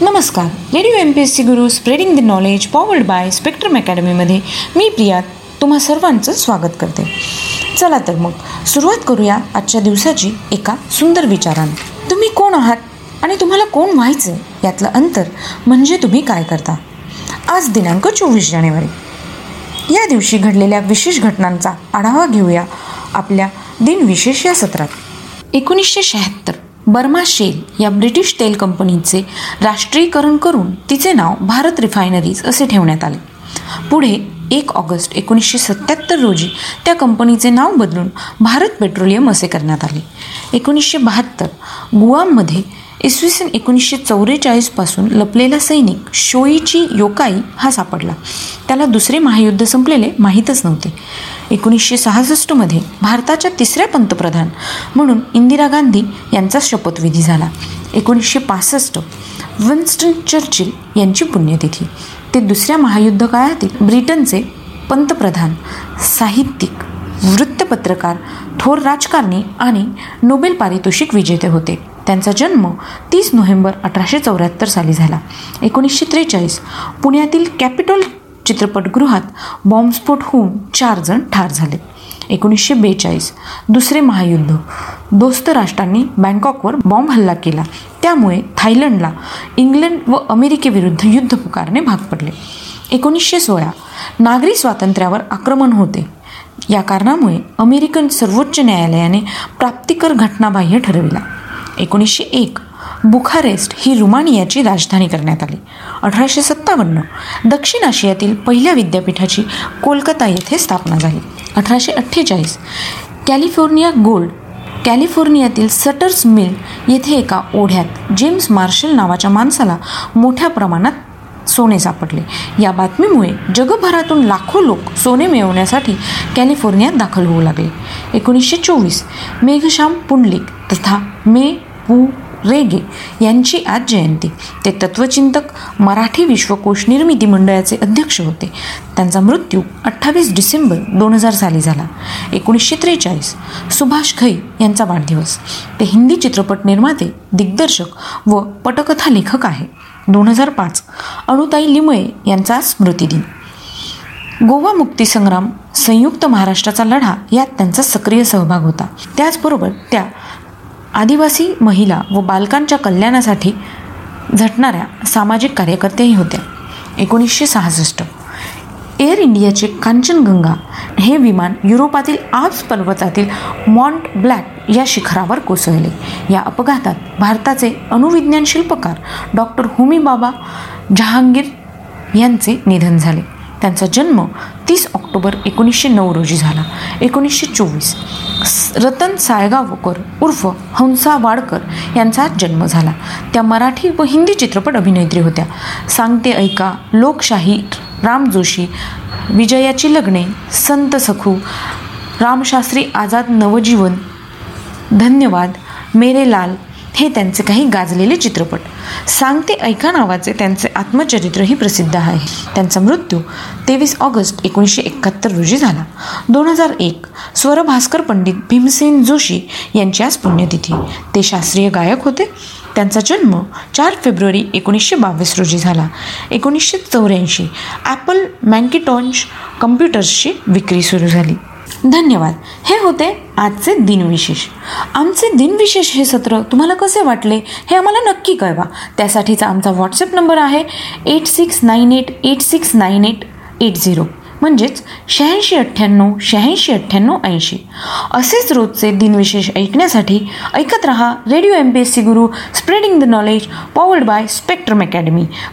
नमस्कार. Radio M P S C Guru spreading the knowledge powered by spectrum अकॅडमीमध्ये मी प्रिया तुम्हा सर्वांचं स्वागत करते. चला तर मग सुरुवात करूया आजच्या दिवसाची एका सुंदर विचारानं. तुम्ही कोण आहात आणि तुम्हाला कोण व्हायचं यातलं अंतर म्हणजे तुम्ही काय करता? आज दिनांक चोवीस जानेवारी. या दिवशी घडलेल्या विशेष घटनांचा आढावा घेऊया आपल्या दिनविशेष या सत्रात. एकोणीसशे शहात्तर. बर्मा शेल या ब्रिटिश तेल कंपनीचे राष्ट्रीयकरण करून तिचे नाव भारत रिफायनरीज असे ठेवण्यात आले. पुढे एक ऑगस्ट एकोणीसशे सत्त्याहत्तर रोजी त्या कंपनीचे नाव बदलून भारत पेट्रोलियम असे करण्यात आले. एकोणीसशे बहात्तर गुआममध्ये इसवी सन एकोणीसशे चौवेचाळीसपासून लपलेला सैनिक शोईची योकाई हा सापडला. त्याला दुसरे महायुद्ध संपलेले माहीतच नव्हते. एकोणीसशे सहासष्टमध्ये भारताच्या तिसऱ्या पंतप्रधान म्हणून इंदिरा गांधी यांचा शपथविधी झाला. एकोणीसशे पासष्ट विन्स्टन चर्चिल यांची पुण्यतिथी. ते दुसऱ्या महायुद्ध काळातील ब्रिटनचे पंतप्रधान साहित्यिक वृत्तपत्रकार थोर राजकारणी आणि नोबेल पारितोषिक विजेते होते. त्यांचा जन्म तीस नोव्हेंबर अठराशे चौऱ्याहत्तर साली झाला. एकोणीसशे त्रेचाळीस पुण्यातील कॅपिटॉल चित्रपटगृहात बॉम्बस्फोट होऊन चार जण ठार झाले. एकोणीसशे बेचाळीस दुसरे महायुद्ध. दोस्त राष्ट्रांनी बँकॉकवर बॉम्ब हल्ला केला. त्यामुळे थायलंडला इंग्लंड व अमेरिकेविरुद्ध युद्ध पुकारणे भाग पडले. एकोणीसशे सोळा नागरी स्वातंत्र्यावर आक्रमण होते. या कारणामुळे अमेरिकन सर्वोच्च न्यायालयाने प्राप्तिकर घटनाबाह्य ठरविला. एकोणीसशे एक बुखारेस्ट ही रुमानियाची राजधानी करण्यात आली. अठराशे सत्तावन्न दक्षिण आशियातील पहिल्या विद्यापीठाची कोलकाता येथे स्थापना झाली. अठराशे अठ्ठेचाळीस कॅलिफोर्निया गोल्ड कॅलिफोर्नियातील सटर्स मिल येथे एका ओढ्यात जेम्स मार्शल नावाच्या माणसाला मोठ्या प्रमाणात सोने सापडले. या बातमीमुळे जगभरातून लाखो लोक सोने मिळवण्यासाठी कॅलिफोर्नियात दाखल होऊ लागले. एकोणीसशे चोवीस मेघश्याम पुंडलिक तथा मे पू. रेगे यांची आज जयंती. ते तत्वचिंतक मराठी विश्वकोश निर्मिती मंडळाचे अध्यक्ष होते. त्यांचा मृत्यू अठ्ठावीस डिसेंबर दोन हजार साली झाला. एकोणीसशे त्रेचाळीस सुभाष खै यांचा वाढदिवस. ते हिंदी चित्रपट निर्माते दिग्दर्शक व पटकथा लेखक आहे. दोन हजार पाच अणुताई लिमये यांचा स्मृतिदिन गोवा मुक्तीसंग्राम संयुक्त महाराष्ट्राचा लढा यात त्यांचा सक्रिय सहभाग होता. त्याचबरोबर त्या आदिवासी महिला व बालकांच्या कल्याणासाठी झटणाऱ्या सामाजिक कार्यकर्त्याही होत्या. एकोणीसशे सहासष्ट. एअर इंडियाचे कांचनगंगा हे विमान युरोपातील आल्प्स पर्वतातील मॉन्ट ब्लॅक या शिखरावर कोसळले. या अपघातात भारताचे अणुविज्ञान शिल्पकार डॉक्टर होमी बाबा जहांगीर यांचे निधन झाले. त्यांचा जन्म तीस ऑक्टोबर एकोणीसशे नऊ रोजी झाला. एकोणीसशे चोवीस. रतन सायगावकर उर्फ हंसा वाडकर यांचा जन्म झाला. त्या मराठी व हिंदी चित्रपट अभिनेत्री होत्या. सांगते ऐका लोकशाही राम जोशी विजयाची लग्ने संत सखू रामशास्त्री आझाद नवजीवन धन्यवाद मेरे लाल हे त्यांचे काही गाजलेले चित्रपट. सांगते ऐका नावाचे त्यांचे आत्मचरित्रही प्रसिद्ध आहे. त्यांचा मृत्यू तेवीस ऑगस्ट एकोणीसशे एकाहत्तर रोजी झाला. दोन हजार एक स्वरभास्कर पंडित भीमसेन जोशी यांची आज पुण्यतिथी. ते शास्त्रीय गायक होते. त्यांचा जन्म चार फेब्रुवारी एकोणीसशे बावीस रोजी झाला. एकोणीसशे चौऱ्याऐंशी ॲपल मँकिटॉन्च कम्प्युटर्सची विक्री सुरू झाली. धन्यवाद. हे होते आजचे दिनविशेष. आमचे दिनविशेष हे सत्र तुम्हाला कसे वाटले हे आम्हाला नक्की कळवा. त्यासाठीचा आमचा व्हॉट्सअप नंबर आहे eight six nine eight eight six nine eight eight zero म्हणजेच शहाऐंशी अठ्ठ्याण्णव शहाऐंशी अठ्ठ्याण्णव ऐंशी. असेच रोजचे दिनविशेष ऐकण्यासाठी ऐकत रहा radio M P S C Guru spreading the knowledge powered by spectrum academy